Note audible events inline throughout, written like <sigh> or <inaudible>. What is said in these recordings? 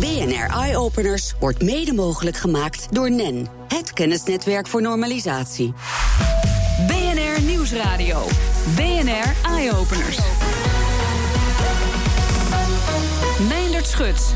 BNR Eye Openers wordt mede mogelijk gemaakt door NEN, het kennisnetwerk voor normalisatie. BNR Nieuwsradio. BNR Eye Openers.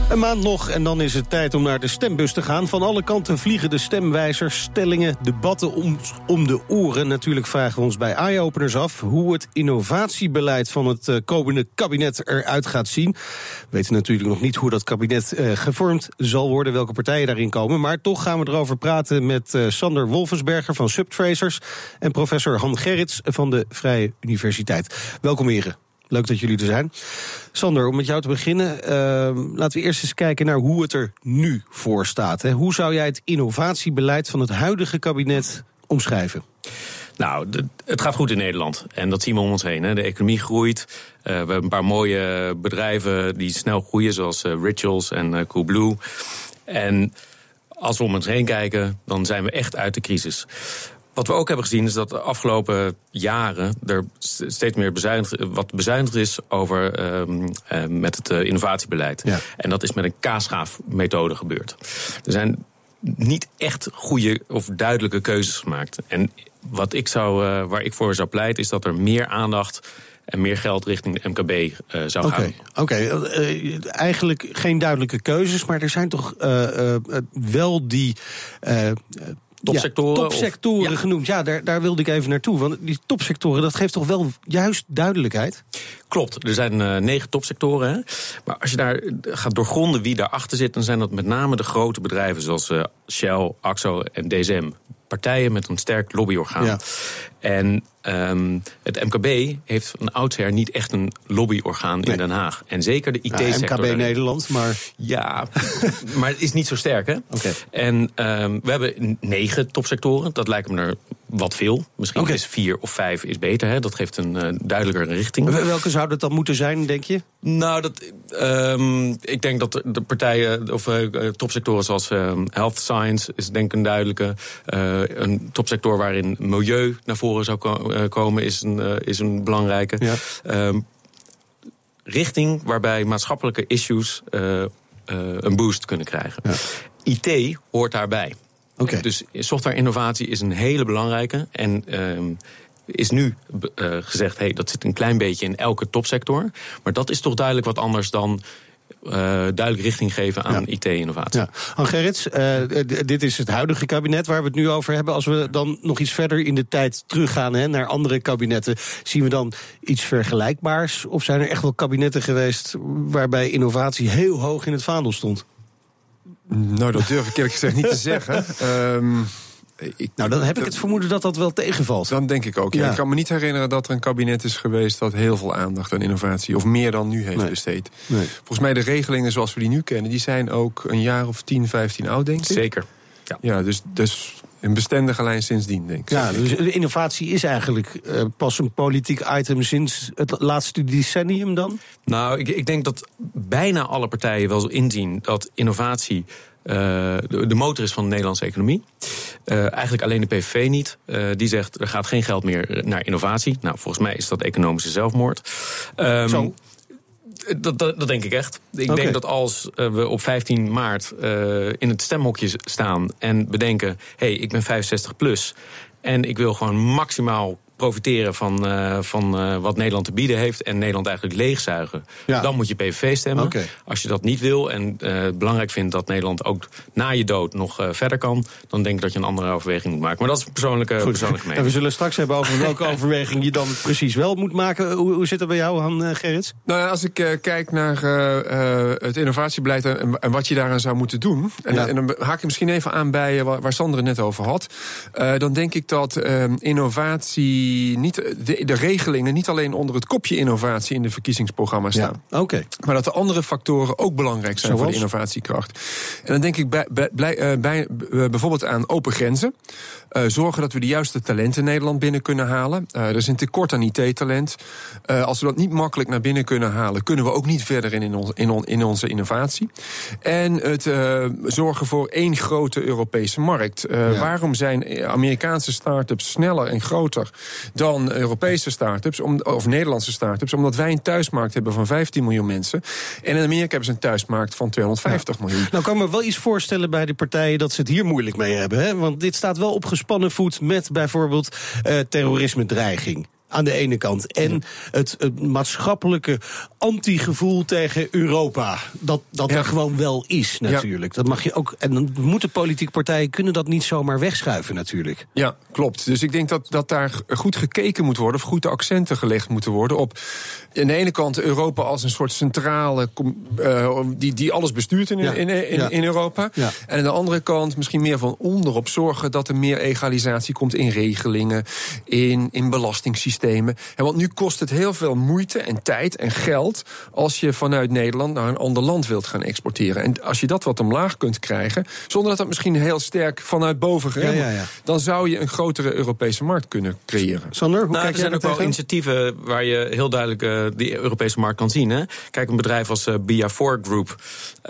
Een maand nog en dan is het tijd om naar de stembus te gaan. Van alle kanten vliegen de stemwijzers, stellingen, debatten om, om de oren. Natuurlijk vragen we ons bij eye-openers af hoe het innovatiebeleid van het uh, komende kabinet eruit gaat zien. We weten natuurlijk nog niet hoe dat kabinet uh, gevormd zal worden, welke partijen daarin komen. Maar toch gaan we erover praten met uh, Sander Wolfensberger van Subtracers en professor Han Gerrits van de Vrije Universiteit. Welkom heren. Leuk dat jullie er zijn. Sander, om met jou te beginnen, uh, laten we eerst eens kijken naar hoe het er nu voor staat. Hè. Hoe zou jij het innovatiebeleid van het huidige kabinet omschrijven? Nou, het gaat goed in Nederland. En dat zien we om ons heen. Hè. De economie groeit. Uh, we hebben een paar mooie bedrijven die snel groeien, zoals uh, Rituals en uh, Coolblue. En als we om ons heen kijken, dan zijn we echt uit de crisis. Wat we ook hebben gezien is dat de afgelopen jaren er steeds meer bezuinigd, wat bezuinigd is over um, uh, met het uh, innovatiebeleid. Ja. En dat is met een kaasschaafmethode gebeurd. Er zijn niet echt goede of duidelijke keuzes gemaakt. En wat ik zou, uh, waar ik voor zou pleiten, is dat er meer aandacht en meer geld richting de MKB uh, zou okay, gaan. Oké, okay. uh, eigenlijk geen duidelijke keuzes, maar er zijn toch uh, wel die topsectoren. Ja, topsectoren of, genoemd. Ja, daar, daar wilde ik even naartoe. Want die topsectoren, dat geeft toch wel juist duidelijkheid? Klopt, er zijn uh, negen topsectoren. Hè? Maar als je daar gaat doorgronden wie daarachter zit... dan zijn dat met name de grote bedrijven zoals uh, Shell, Axo en DSM. Partijen met een sterk lobbyorgaan. Ja. En um, het MKB heeft van oudsher niet echt een lobbyorgaan nee. in Den Haag. En zeker de IT-sector. Ja, MKB Nederland, maar... Ja, <laughs> maar het is niet zo sterk, hè? Okay. En um, we hebben negen topsectoren. Dat lijkt me er wat veel. Misschien okay. is vier of vijf is beter. Hè? Dat geeft een uh, duidelijker richting. Welke zou dat dan moeten zijn, denk je? Nou, dat, um, ik denk dat de partijen of uh, topsectoren zoals uh, health science is denk ik een duidelijke. Uh, een topsector waarin milieu naar voren zou ko komen is een, is een belangrijke. Ja. Um, richting waarbij maatschappelijke issues een boost kunnen krijgen. Ja. IT hoort daarbij. Okay. Dus software innovatie is een hele belangrijke. En um, is nu uh, gezegd, hey, dat zit een klein beetje in elke topsector. Maar dat is toch duidelijk wat anders dan uh, duidelijk richting geven aan ja. IT-innovatie. Ja. Han Gerrits, uh, dit is het huidige kabinet waar we het nu over hebben. Als we dan nog iets verder in de tijd teruggaan hè, naar andere kabinetten... zien we dan iets vergelijkbaars? Of zijn er echt wel kabinetten geweest... waarbij innovatie heel hoog in het vaandel stond? Nou, dat durf ik eerlijk gezegd niet te zeggen. Um, <laughs> ik, nou, dan heb ik het vermoeden dat dat wel tegenvalt. Dan denk ik ook. Ja. Ja. Ik kan me niet herinneren dat er een kabinet is geweest... dat heel veel aandacht aan innovatie, of meer dan nu heeft nee. besteed. Nee. Volgens mij de regelingen zoals we die nu kennen... die zijn ook een jaar of 10, 15 oud, denk ik. Zeker. Ja, ja dus, dus een bestendige lijn sindsdien, denk ik. Ja, dus de innovatie is eigenlijk uh, pas een politiek item sinds het laatste decennium dan? Nou, ik, ik denk dat bijna alle partijen wel inzien dat innovatie uh, de, de, motor is van de Nederlandse economie. Uh, eigenlijk alleen de PVV niet. Uh, die zegt er gaat geen geld meer naar innovatie. Nou, volgens mij is dat economische zelfmoord. Um, Zo. Dat, dat, dat, denk ik echt. Ik okay. denk dat als we op 15 maart in het stemhokje staan en bedenken: hé, hey, ik ben 65 plus en ik wil gewoon maximaal profiteren van, uh, van uh, wat Nederland te bieden heeft en Nederland eigenlijk leegzuigen, ja. dan moet je PVV stemmen. Okay. Als je dat niet wil en uh, belangrijk vindt dat Nederland ook na je dood nog verder kan, dan denk ik dat je een andere overweging moet maken. Maar dat is een persoonlijke, Goed. persoonlijke mening. En we zullen straks hebben over welke <laughs> overweging je dan precies wel moet maken. Hoe, hoe zit het bij jou, Han Gerrits? Nou ja, als ik kijk naar het innovatiebeleid en, en, wat je daaraan zou moeten doen, en, ja. en, dan haak ik misschien even aan bij waar Sander het net over had, dan denk ik dat innovatie niet, de, de, regelingen niet alleen onder het kopje innovatie in de verkiezingsprogramma staan. Ja, okay. Maar dat de andere factoren ook belangrijk zijn Zoals? voor de innovatiekracht. En dan denk ik bij, bij, bij, uh, bij, bijvoorbeeld aan open grenzen. Zorgen dat we de juiste talenten in Nederland binnen kunnen halen. er is een tekort aan IT-talent. als we dat niet makkelijk naar binnen kunnen halen, kunnen we ook niet verder in, in, in, in onze innovatie. En het zorgen voor één grote Europese markt. Waarom zijn Amerikaanse start-ups sneller en groter dan Europese start-ups, om, of Nederlandse start-ups? Omdat wij een thuismarkt hebben van 15 miljoen mensen. En in Amerika hebben ze een thuismarkt van 250 miljoen. Nou kan me wel iets voorstellen bij de partijen dat ze het hier moeilijk mee hebben. Hè? Want dit staat wel op gespannen voet met bijvoorbeeld uh, terrorisme-dreiging aan de ene kant. En het, het maatschappelijke antigevoel tegen Europa. Dat, dat er gewoon wel is, natuurlijk. Dat mag je ook. En dan moeten politieke partijen kunnen dat niet zomaar wegschuiven, natuurlijk. Ja, klopt. Dus ik denk dat, dat daar goed gekeken moet worden, of goed de accenten gelegd moeten worden op. Aan de ene kant Europa als een soort centrale. Uh, die, die alles bestuurt in, in, in, in, Europa. En aan de andere kant misschien meer van onderop zorgen dat er meer egalisatie komt in regelingen, in, in belastingssystemen systemen. En want nu kost het heel veel moeite en tijd en geld als je vanuit Nederland naar een ander land wilt gaan exporteren. En als je dat wat omlaag kunt krijgen, zonder dat dat misschien heel sterk vanuit boven geremd ja, ja, dan zou je een grotere Europese markt kunnen creëren. Sander, hoe nou, kijk er zijn ook wel initiatieven waar je heel duidelijk uh, die Europese markt kan zien. Hè? Kijk, een bedrijf als uh, BIA4 Group.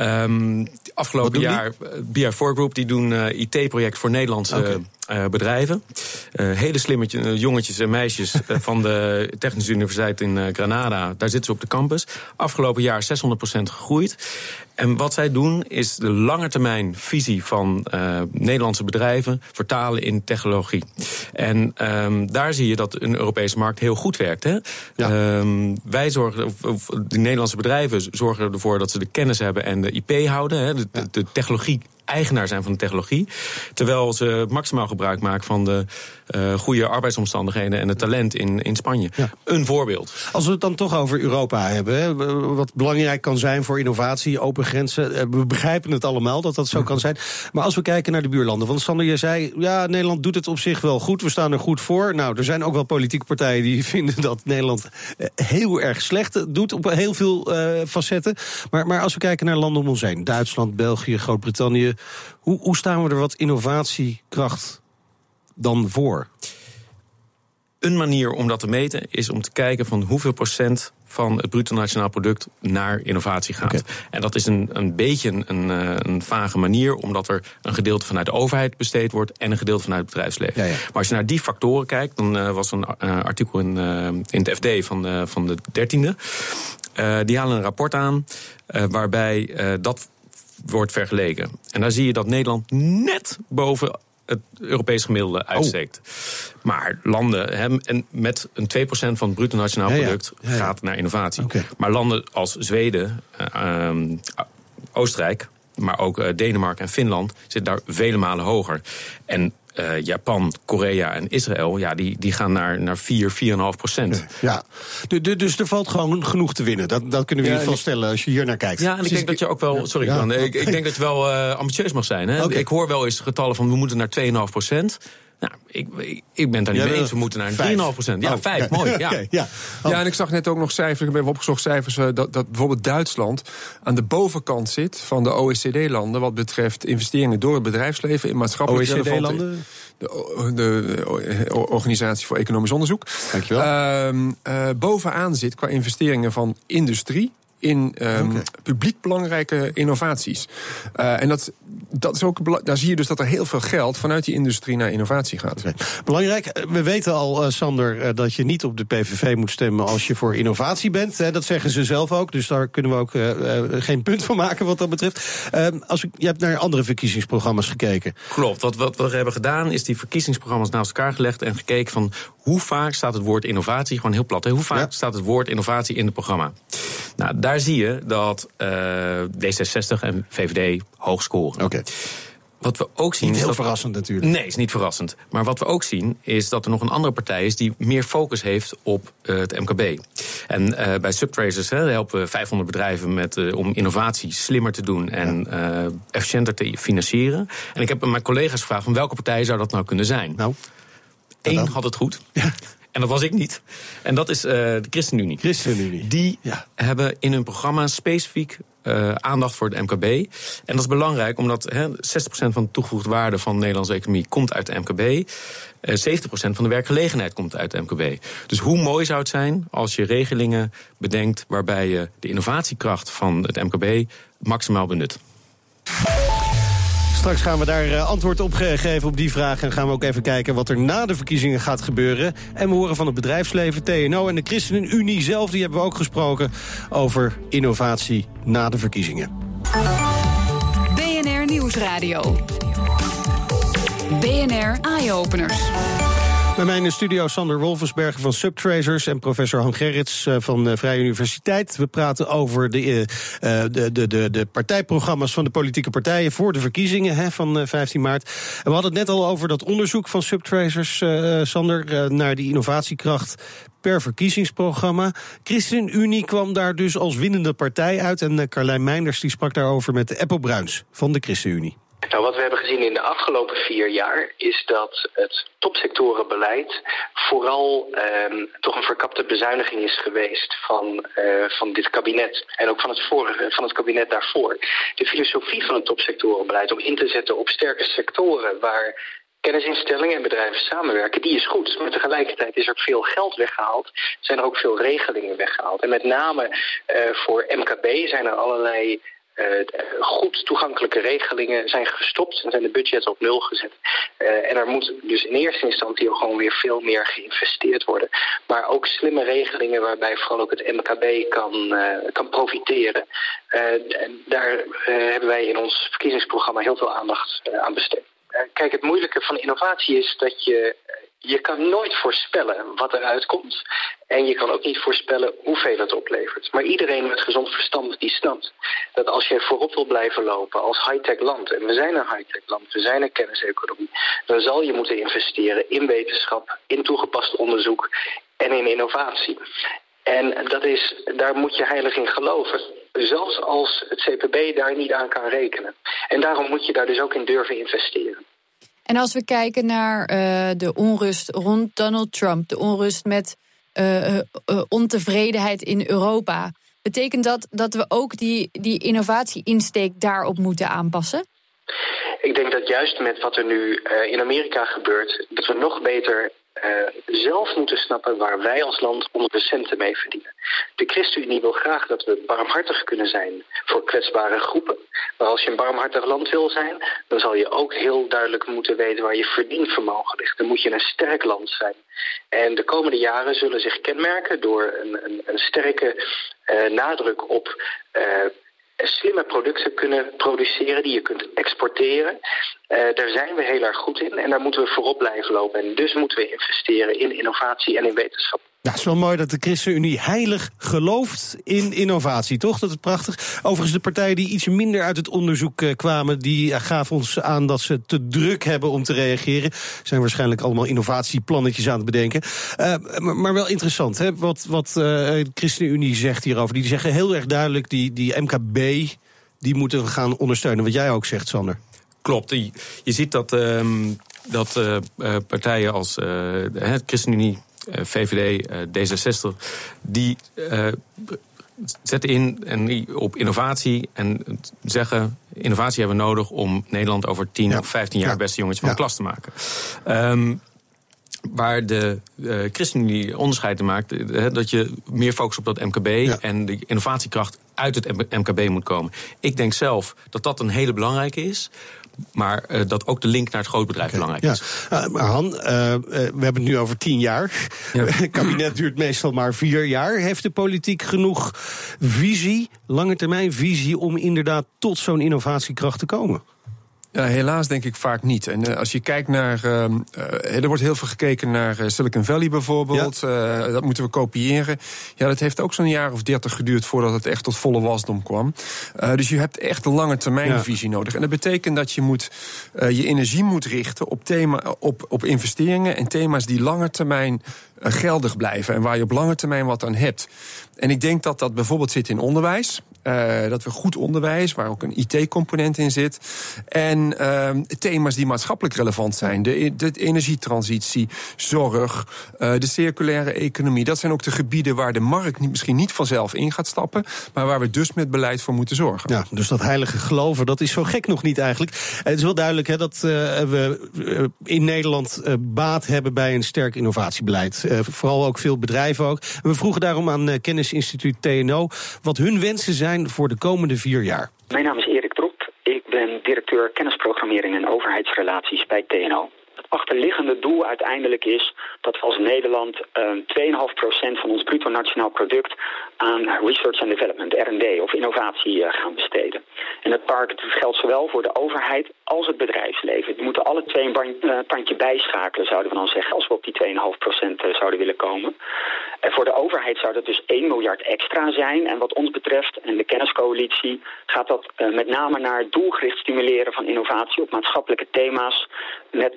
Um, afgelopen jaar, BIA4 Group, die doen uh, IT-project voor Nederlandse uh, bedrijven. Uh, hele slimme uh, jongetjes en meisjes <laughs> van de Technische Universiteit in Granada. Daar zitten ze op de campus. Afgelopen jaar 600% gegroeid. En wat zij doen is de langetermijn visie van Nederlandse bedrijven vertalen in technologie. En um, daar zie je dat een Europese markt heel goed werkt. Hè? Ja. Um, wij zorgen, of, de Nederlandse bedrijven zorgen ervoor dat ze de kennis hebben en de IP houden. Hè? De, de, de technologie eigenaar zijn van de technologie. Terwijl ze maximaal gebruik maken van de uh, goede arbeidsomstandigheden en het talent in, in Spanje. Een voorbeeld. Als we het dan toch over Europa hebben, wat belangrijk kan zijn voor innovatie, open grenzen. Eh, we begrijpen het allemaal dat dat zo kan zijn. Maar als we kijken naar de buurlanden, want Sander, je zei, ja, Nederland doet het op zich wel goed. We staan er goed voor. Nou, er zijn ook wel politieke partijen die <laughs> vinden dat Nederland eh, heel erg slecht doet op heel veel uh, facetten. Maar, maar als we kijken naar landen om ons heen, Duitsland, België, Groot-Brittannië, hoe, hoe staan we er wat innovatiekracht dan voor? Een manier om dat te meten is om te kijken van hoeveel procent van het bruto nationaal product naar innovatie gaat. En dat is een, een beetje een, een, eh, vage manier, omdat er een gedeelte vanuit de overheid besteed wordt en een gedeelte vanuit het bedrijfsleven. Maar als je naar die factoren kijkt, dan uh, was een uh, artikel in, uh, in het FD van, van de 13e. die halen een rapport aan waarbij dat wordt vergeleken. En daar zie je dat Nederland net boven het Europees gemiddelde uitsteekt. Maar landen hè, en met een 2% van het bruto nationaal product gaat naar innovatie. Maar landen als Zweden, uh, Oostenrijk, maar ook uh, Denemarken en Finland zitten daar vele malen hoger. En uh, Japan, Korea en Israël, ja, die, die gaan naar, naar 4, 4,5 procent. Ja, de, de, dus er valt gewoon genoeg te winnen. Dat, dat kunnen we in ieder geval stellen als je hier naar kijkt. Ja, en ik denk dat je ook wel. Sorry, ja. man, ik, ik, denk dat je wel uh, ambitieus mag zijn. Hè? Okay. Ik hoor wel eens getallen van we moeten naar 2,5 procent. Nou, ik, ik ben het daar niet mee eens. We moeten naar een 3,5 procent. Ja, oh, 5, mooi. <laughs> Ja. Okay, ja. Oh. ja, en ik zag net ook nog cijfers, ik heb opgezocht cijfers... Uh, dat, dat bijvoorbeeld Duitsland aan de bovenkant zit van de OECD-landen... wat betreft investeringen door het bedrijfsleven in maatschappelijk OECD-landen? De, de, de, Organisatie voor Economisch Onderzoek. Dankjewel. Uh, uh, bovenaan zit qua investeringen van industrie in um, okay. publiek belangrijke innovaties. Uh, en dat, dat is ook, daar zie je dus dat er heel veel geld vanuit die industrie naar innovatie gaat. Okay. Belangrijk, eh, we weten al, uh, Sander, uh, dat je niet op de PVV moet stemmen als je voor innovatie bent. Hè, dat zeggen ze zelf ook, dus daar kunnen we ook geen punt van maken wat dat betreft. Ehm, als we, je hebt naar andere verkiezingsprogramma's gekeken. Klopt, wat, wat we hebben gedaan is die verkiezingsprogramma's naast elkaar gelegd en gekeken van hoe vaak staat het woord innovatie, gewoon heel plat, hè, hoe vaak ja. staat het woord innovatie in het programma. Nou, daar zie je dat uh, D66 en VVD hoog scoren. Oké. Wat we ook zien. Niet heel dat verrassend natuurlijk. Nee, is niet verrassend. Maar wat we ook zien is dat er nog een andere partij is die meer focus heeft op uh, het MKB. En uh, bij Subtracers hè, helpen we 500 bedrijven met, uh, om innovatie slimmer te doen en ja. efficiënter te financieren. En ik heb mijn collega's gevraagd van welke partij zou dat nou kunnen zijn? Nou. Eén had het goed. Ja. En dat was ik niet. En dat is de ChristenUnie. ChristenUnie. Die hebben in hun programma specifiek uh, aandacht voor het MKB. En dat is belangrijk omdat he, 60% van de toegevoegde waarde van de Nederlandse economie komt uit de MKB. Uh, 70% van de werkgelegenheid komt uit de MKB. Dus hoe mooi zou het zijn als je regelingen bedenkt waarbij je de innovatiekracht van het MKB maximaal benut. Straks gaan we daar eh, antwoord op geven op die vraag. En gaan we ook even kijken wat er na de verkiezingen gaat gebeuren. En we horen van het bedrijfsleven, TNO en de ChristenUnie zelf... die hebben we ook gesproken over innovatie na de verkiezingen. BNR Nieuwsradio. BNR Eye Openers. Bij mij in de studio Sander Wolfensberger van Subtracers en professor Han Gerrits eh, van de Vrije Universiteit. We praten over de, uh, de, de, de, de partijprogramma's van de politieke partijen voor de verkiezingen hè, van 15 maart. En we hadden het net al over dat onderzoek van Subtracers, uh, Sander, naar die innovatiekracht per verkiezingsprogramma. ChristenUnie kwam daar dus als winnende partij uit. En Carlijn Meinders die sprak daarover met Apple Bruins van de ChristenUnie. Nou, wat we hebben gezien in de afgelopen vier jaar is dat het topsectorenbeleid vooral um, toch een verkapte bezuiniging is geweest van, uh, van dit kabinet. En ook van het, vorige, van het kabinet daarvoor. De filosofie van het topsectorenbeleid om in te zetten op sterke sectoren waar kennisinstellingen en bedrijven samenwerken, die is goed. Maar tegelijkertijd is er veel geld weggehaald. Zijn er ook veel regelingen weggehaald. En met name uh, voor MKB zijn er allerlei goed toegankelijke regelingen zijn gestopt en zijn de budgetten op nul gezet. Uh, en er moet dus in eerste instantie ook gewoon weer veel meer geïnvesteerd worden. Maar ook slimme regelingen waarbij vooral ook het MKB kan, uh, kan profiteren. en daar hebben wij in ons verkiezingsprogramma heel veel aandacht aan besteed. kijk, het moeilijke van innovatie is dat je je kan nooit voorspellen wat eruit komt. En je kan ook niet voorspellen hoeveel het oplevert. Maar iedereen met gezond verstand die snapt dat als jij voorop wil blijven lopen als high-tech land, en we zijn een high-tech land, we zijn een kenniseconomie, dan zal je moeten investeren in wetenschap, in toegepast onderzoek en in innovatie. En dat is, daar moet je heilig in geloven. Zelfs als het CPB daar niet aan kan rekenen. En daarom moet je daar dus ook in durven investeren. En als we kijken naar uh, de onrust rond Donald Trump, de onrust met uh, uh, ontevredenheid in Europa, betekent dat dat we ook die, die innovatie-insteek daarop moeten aanpassen? Ik denk dat juist met wat er nu in Amerika gebeurt, dat we nog beter uh, zelf moeten snappen waar wij als land onze centen mee verdienen. De ChristenUnie wil graag dat we barmhartig kunnen zijn voor kwetsbare groepen. Maar als je een barmhartig land wil zijn, dan zal je ook heel duidelijk moeten weten waar je verdienvermogen ligt. Dan moet je een sterk land zijn. En de komende jaren zullen zich kenmerken door een, een, een sterke uh, nadruk op uh, slimme producten kunnen produceren die je kunt exporteren. Uh, daar zijn we heel erg goed in en daar moeten we voorop blijven lopen. En dus moeten we investeren in innovatie en in wetenschap. Ja, het is wel mooi dat de ChristenUnie heilig gelooft in innovatie, toch? Dat is prachtig. Overigens, de partijen die iets minder uit het onderzoek uh, kwamen... die uh, gaven ons aan dat ze te druk hebben om te reageren. Zijn waarschijnlijk allemaal innovatieplannetjes aan het bedenken. Uh, maar, wel interessant, hè? wat, wat de ChristenUnie zegt hierover. Die zeggen heel erg duidelijk, die, die MKB... die moeten we gaan ondersteunen, wat jij ook zegt, Sander. Klopt. Je, ziet dat, uh, dat partijen als de ChristenUnie, VVD, D66, die zetten in en op innovatie en zeggen: innovatie hebben we nodig om Nederland over 10 ja. of 15 jaar het beste jongetje van ja. de klas te maken. Um, waar de uh, ChristenUnie onderscheid in maakt, dat je meer focust op dat MKB ja. en de innovatiekracht uit het MKB moet komen. Ik denk zelf dat dat een hele belangrijke is. Maar uh, dat ook de link naar het grootbedrijf okay, belangrijk ja. is. Uh, maar Han, uh, we hebben het nu over tien jaar. Ja. <laughs> Het kabinet duurt meestal maar vier jaar. Heeft de politiek genoeg visie, lange termijn visie... om inderdaad tot zo'n innovatiekracht te komen? Ja, helaas denk ik vaak niet. En uh, als je kijkt naar. Uh, uh, er wordt heel veel gekeken naar Silicon Valley bijvoorbeeld. Ja. dat moeten we kopiëren. Ja, dat heeft ook zo'n jaar of dertig geduurd voordat het echt tot volle wasdom kwam. dus je hebt echt een lange termijn visie ja. nodig. En dat betekent dat je moet, je energie moet richten op, thema, op, op investeringen en thema's die lange termijn geldig blijven. En waar je op lange termijn wat aan hebt. En ik denk dat dat bijvoorbeeld zit in onderwijs. Uh, dat we goed onderwijs, waar ook een IT-component in zit. En uh, thema's die maatschappelijk relevant zijn. De, de energietransitie, zorg, uh, de circulaire economie. Dat zijn ook de gebieden waar de markt misschien niet vanzelf in gaat stappen. Maar waar we dus met beleid voor moeten zorgen. Ja, dus dat heilige geloven, dat is zo gek nog niet eigenlijk. Het is wel duidelijk hè, dat we in Nederland baat hebben bij een sterk innovatiebeleid. vooral ook veel bedrijven ook. We vroegen daarom aan Kennisinstituut TNO wat hun wensen zijn voor de komende vier jaar. Mijn naam is Erik Troep. Ik ben directeur kennisprogrammering en overheidsrelaties bij TNO. Het achterliggende doel uiteindelijk is dat we als Nederland uh, 2,5% van ons bruto nationaal product aan research and development, R&D of innovatie uh, gaan besteden. En het park geldt zowel voor de overheid als het bedrijfsleven. Die moeten alle twee een uh, tandje bijschakelen, zouden we dan zeggen, als we op die 2,5% zouden willen komen. En voor de overheid zou dat dus 1 miljard extra zijn. En wat ons betreft, en de kenniscoalitie, gaat dat uh, met name naar doelgericht stimuleren van innovatie op maatschappelijke thema's. Met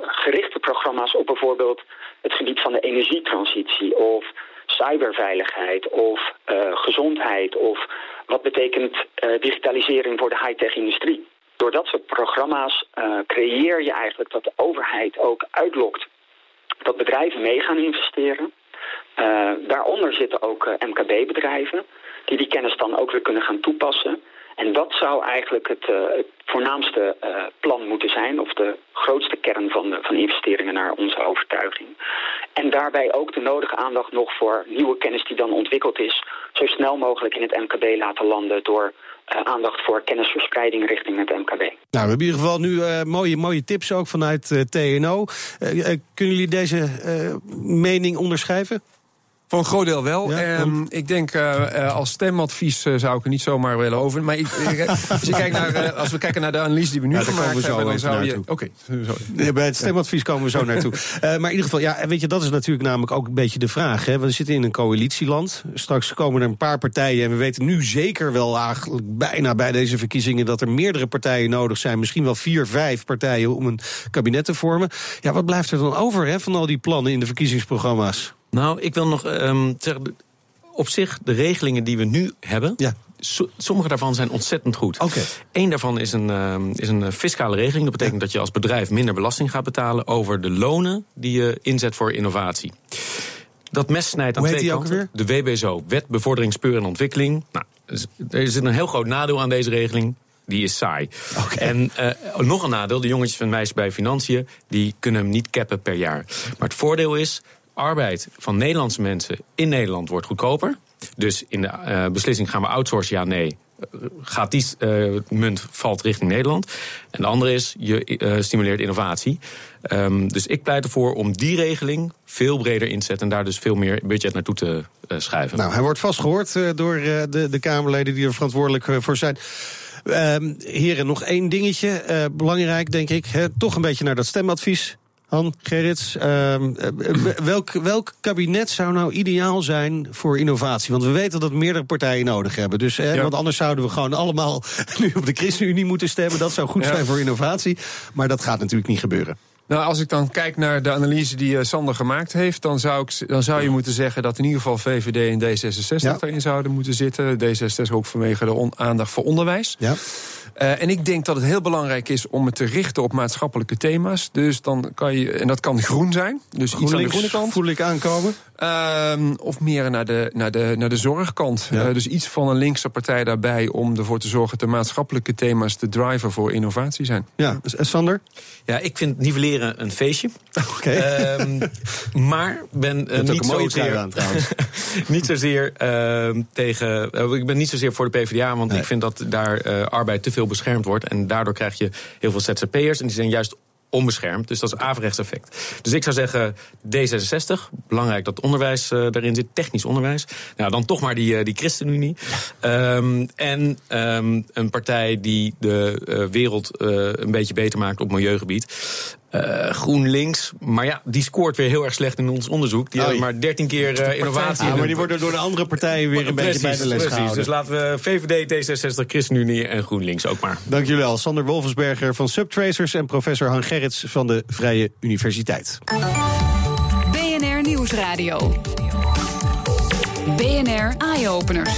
gerichte programma's op bijvoorbeeld het gebied van de energietransitie of cyberveiligheid of gezondheid of wat betekent digitalisering voor de high-tech industrie. Door dat soort programma's creëer je eigenlijk dat de overheid ook uitlokt dat bedrijven mee gaan investeren. Uh, daaronder zitten ook uh, MKB-bedrijven die die kennis dan ook weer kunnen gaan toepassen. En dat zou eigenlijk het, voornaamste plan moeten zijn, of de grootste kern van, de, van investeringen naar onze overtuiging. En daarbij ook de nodige aandacht nog voor nieuwe kennis die dan ontwikkeld is, zo snel mogelijk in het MKB laten landen door aandacht voor kennisverspreiding richting het MKB. Nou, we hebben in ieder geval nu uh, mooie, mooie tips ook vanuit uh, TNO. kunnen jullie deze mening onderschrijven? Voor een groot deel wel. Ja, um, ik denk uh, als stemadvies uh, zou ik er niet zomaar willen over. Maar ik, <laughs> als, je kijkt naar, uh, als we kijken naar de analyse die we nu ja, gemaakt we hebben, dan zou je. Oké, okay, bij het stemadvies komen we zo naartoe. <laughs> maar in ieder geval, ja, weet je, dat is natuurlijk namelijk ook een beetje de vraag. Hè? We zitten in een coalitieland. Straks komen er een paar partijen. En we weten nu zeker wel eigenlijk bijna bij deze verkiezingen dat er meerdere partijen nodig zijn. Misschien wel vier, vijf partijen om een kabinet te vormen. Ja, wat blijft er dan over hè, van al die plannen in de verkiezingsprogramma's? Nou, ik wil nog um, zeggen, op zich, de regelingen die we nu hebben. Ja. So, sommige daarvan zijn ontzettend goed. Okay. Eén daarvan is een, uh, is een fiscale regeling. Dat betekent ja. dat je als bedrijf minder belasting gaat betalen over de lonen die je inzet voor innovatie. Dat mes snijdt aan twee kanten. De WBZO, Wet Bevordering Speur en Ontwikkeling. Nou, er zit een heel groot nadeel aan deze regeling die is saai. Okay. En uh, nog een nadeel, de jongetjes en meisjes bij financiën... die kunnen hem niet cappen per jaar. Maar het voordeel is, arbeid van Nederlandse mensen in Nederland wordt goedkoper. Dus in de uh, beslissing gaan we outsourcen, ja, nee. Gaat die uh, munt valt richting Nederland. En de andere is, je stimuleert innovatie. Um, dus ik pleit ervoor om die regeling veel breder in te zetten... en daar dus veel meer budget naartoe te schuiven. Nou, hij wordt vastgehoord door de, de Kamerleden die er verantwoordelijk voor zijn. Uh, heren, nog één dingetje. Belangrijk, denk ik. Toch een beetje naar dat stemadvies. Han, Gerrits, uh, welk, welk kabinet zou nou ideaal zijn voor innovatie? Want we weten dat meerdere partijen nodig hebben. Dus, eh, ja. Want anders zouden we gewoon allemaal <laughs> nu op de ChristenUnie moeten stemmen. Dat zou goed ja. zijn voor innovatie. Maar dat gaat natuurlijk niet gebeuren. Nou, als ik dan kijk naar de analyse die uh, Sander gemaakt heeft... Dan zou, ik, dan zou je moeten zeggen dat in ieder geval VVD en D66 ja. erin zouden moeten zitten. D66 ook vanwege de aandacht voor onderwijs. Ja. Uh, en ik denk dat het heel belangrijk is om het te richten op maatschappelijke thema's. Dus dan kan je, en dat kan groen zijn. Dus iets aan de groene kant. voel ik aankomen. Uh, of meer naar de, naar de, naar de zorgkant. Ja. Uh, dus iets van een linkse partij daarbij om ervoor te zorgen dat de maatschappelijke thema's de driver voor innovatie zijn. Ja, dus, Sander? Ja, ik vind nivelleren een feestje. <laughs> Oké. Okay. Um, maar ben uh, <laughs> niet, zozeer, aan, niet zozeer uh, tegen. ik ben niet zozeer voor de PvdA, want nee. ik vind dat daar arbeid te veel beschermd wordt. En daardoor krijg je heel veel ZZP'ers. En die zijn juist onbeschermd. Dus dat is averechts effect. Dus ik zou zeggen D66. Belangrijk dat onderwijs uh, daarin zit. Technisch onderwijs. Nou, dan toch maar die, uh, die ChristenUnie. Um, en um, een partij die de uh, wereld een beetje beter maakt op milieugebied. Uh, GroenLinks, maar ja, die scoort weer heel erg slecht in ons onderzoek. Die hebben maar 13 keer uh, innovatie. Ja, maar die worden door de andere partijen weer een precies, beetje bij de les precies. gehouden. Dus laten we VVD, D66, ChristenUnie en GroenLinks ook maar. Dank jullie wel. Sander Wolfensberger van Subtracers en professor Han Gerrits van de Vrije Universiteit. BNR Nieuwsradio. BNR Eye Openers.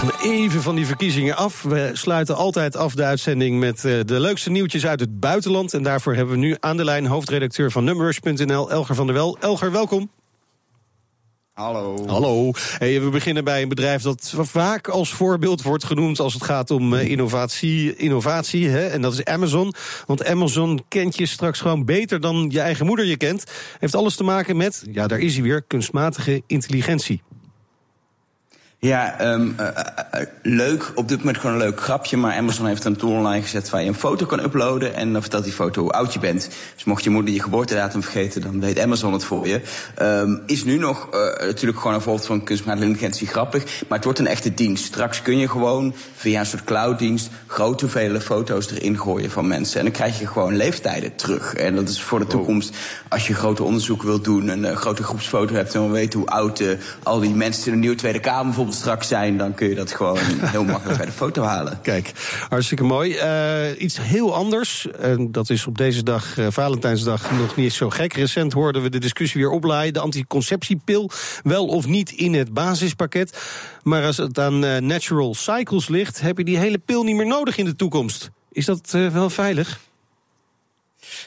Gaan even van die verkiezingen af. We sluiten altijd af de uitzending met uh, de leukste nieuwtjes uit het buitenland. En daarvoor hebben we nu aan de lijn hoofdredacteur van Numbers.nl, Elger van der Wel. Elger, welkom. Hallo. Hallo. Hey, we beginnen bij een bedrijf dat vaak als voorbeeld wordt genoemd als het gaat om uh, innovatie. innovatie hè? En dat is Amazon. Want Amazon kent je straks gewoon beter dan je eigen moeder je kent. Heeft alles te maken met, ja, daar is hij weer, kunstmatige intelligentie. Ja, um, uh, uh, leuk. Op dit moment gewoon een leuk grapje. Maar Amazon heeft een tool online gezet waar je een foto kan uploaden. En dan vertelt die foto hoe oud je bent. Dus mocht je moeder je geboortedatum vergeten, dan weet Amazon het voor je. Um, is nu nog uh, natuurlijk gewoon een voorbeeld van kunstmatige intelligentie grappig. Maar het wordt een echte dienst. Straks kun je gewoon via een soort clouddienst grote hoeveelheden foto's erin gooien van mensen. En dan krijg je gewoon leeftijden terug. En dat is voor de toekomst, als je grote onderzoek wilt doen, een grote groepsfoto hebt en wil weten hoe oud al die mensen in de nieuwe Tweede Kamer bijvoorbeeld straks zijn, dan kun je dat gewoon heel makkelijk bij de foto halen. Kijk, hartstikke mooi. Uh, iets heel anders. Uh, dat is op deze dag, uh, Valentijnsdag, nog niet zo gek. Recent hoorden we de discussie weer oplaaien. De anticonceptiepil, wel of niet in het basispakket. Maar als het aan natural cycles ligt, heb je die hele pil niet meer nodig in de toekomst. Is dat wel veilig?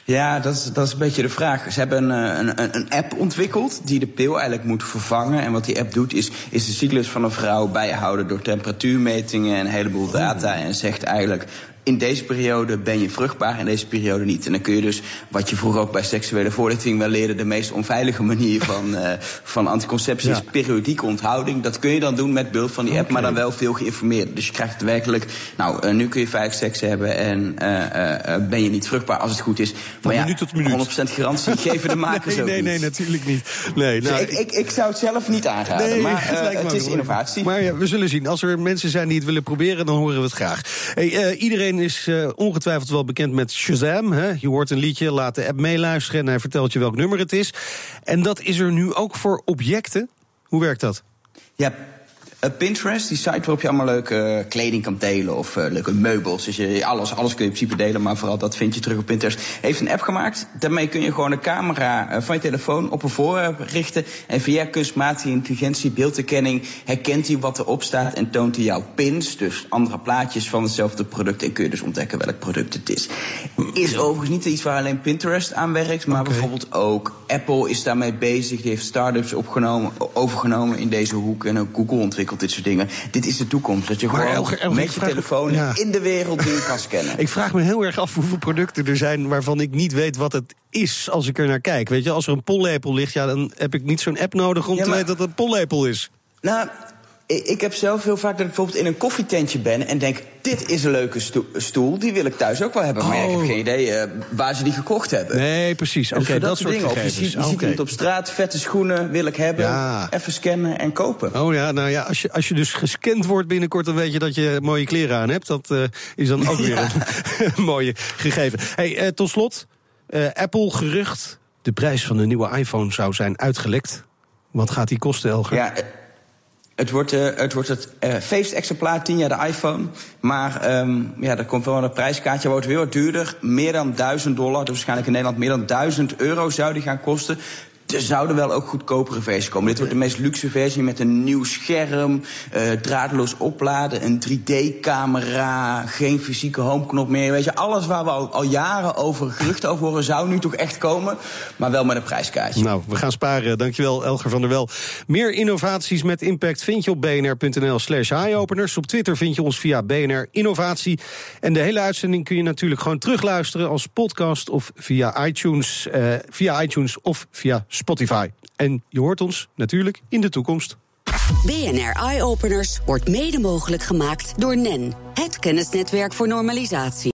Ja, dat is, dat is een beetje de vraag. Ze hebben een, een, een app ontwikkeld die de pil eigenlijk moet vervangen. En wat die app doet, is, is de cyclus van een vrouw bijhouden door temperatuurmetingen en een heleboel data. En zegt eigenlijk in deze periode ben je vruchtbaar, in deze periode niet. En dan kun je dus, wat je vroeger ook bij seksuele voorlichting wel leerde, de meest onveilige manier van, uh, <laughs> van anticonceptie ja. is periodieke onthouding. Dat kun je dan doen met behulp van die app, okay. maar dan wel veel geïnformeerd. Dus je krijgt werkelijk, nou, uh, nu kun je veilig seks hebben en uh, ben je niet vruchtbaar als het goed is. Maar ja, tot minuut. 100% garantie geven de <laughs> makers nee, ook nee, niet. Nee, natuurlijk niet. Nee, dus nou, ik, ik, ik zou het zelf niet aanraden, nee, maar <laughs> het, het is innovatie. Maar ja, we zullen zien. Als er mensen zijn die het willen proberen, dan horen we het graag. Hey, iedereen is ongetwijfeld wel bekend met Shazam. Hè? Je hoort een liedje, laat de app meeluisteren en hij vertelt je welk nummer het is. En dat is er nu ook voor objecten. Hoe werkt dat? Ja, Pinterest, die site waarop je allemaal leuke uh, kleding kan delen of uh, leuke meubels. Dus je, alles, alles kun je in principe delen, maar vooral dat vind je terug op Pinterest. Heeft een app gemaakt. Daarmee kun je gewoon een camera van je telefoon op een voorwerp richten. En via kunstmatige intelligentie, beeldherkenning, herkent hij wat erop staat en toont hij jouw pins. Dus andere plaatjes van hetzelfde product. En kun je dus ontdekken welk product het is. Is overigens niet iets waar alleen Pinterest aan werkt, maar okay. bijvoorbeeld ook Apple is daarmee bezig. Die heeft startups opgenomen, overgenomen in deze hoek. En ook Google dit soort dingen. Dit is de toekomst. Dat je maar gewoon met je telefoon ja. in de wereld dingen kan scannen. <laughs> Ik vraag me heel erg af hoeveel producten er zijn waarvan ik niet weet wat het is als ik er naar kijk. Weet je, als er een pollepel ligt, ja, dan heb ik niet zo'n app nodig om ja, maar, te weten dat het een pollepel is. Nou, ik heb zelf heel vaak dat ik bijvoorbeeld in een koffietentje ben en denk: dit is een leuke stoel, die wil ik thuis ook wel hebben. Oh. Maar ja, ik heb geen idee uh, waar ze die gekocht hebben. Nee, precies. Oké, okay, dus dat, dat soort dingen. Of je ziet, je okay. ziet iemand op straat, vette schoenen wil ik hebben. Ja. Even scannen en kopen. Oh ja, nou ja, als je, als je dus gescand wordt binnenkort, dan weet je dat je mooie kleren aan hebt. Dat uh, is dan ook weer <laughs> ja. een <laughs> mooie gegeven. Hey, uh, tot slot, Apple gerucht. De prijs van de nieuwe iPhone zou zijn uitgelekt. Wat gaat die kosten, Elger? Ja, het wordt, het, wordt het uh, feestexemplaar, 10 jaar de iPhone. Maar um, ja, er komt wel een prijskaartje, wordt weer wat duurder. Meer dan 1000 dollar, dus waarschijnlijk in Nederland meer dan 1000 euro zou die gaan kosten. Er zouden wel ook goedkopere versies komen. Dit wordt de meest luxe versie met een nieuw scherm, uh, draadloos opladen, een 3D-camera, geen fysieke homeknop meer. Weet je, alles waar we al, jaren over geruchten over horen, zou nu toch echt komen. Maar wel met een prijskaartje. Nou, we gaan sparen. Dankjewel, Elger van der Wel. Meer innovaties met impact vind je op bnr.nl/slash eyeopeners. Op Twitter vind je ons via BNR Innovatie. En de hele uitzending kun je natuurlijk gewoon terugluisteren als podcast of via iTunes, uh, via iTunes of via Spotify. En je hoort ons natuurlijk in de toekomst. BNR Eye Openers wordt mede mogelijk gemaakt door NEN, het kennisnetwerk voor normalisatie.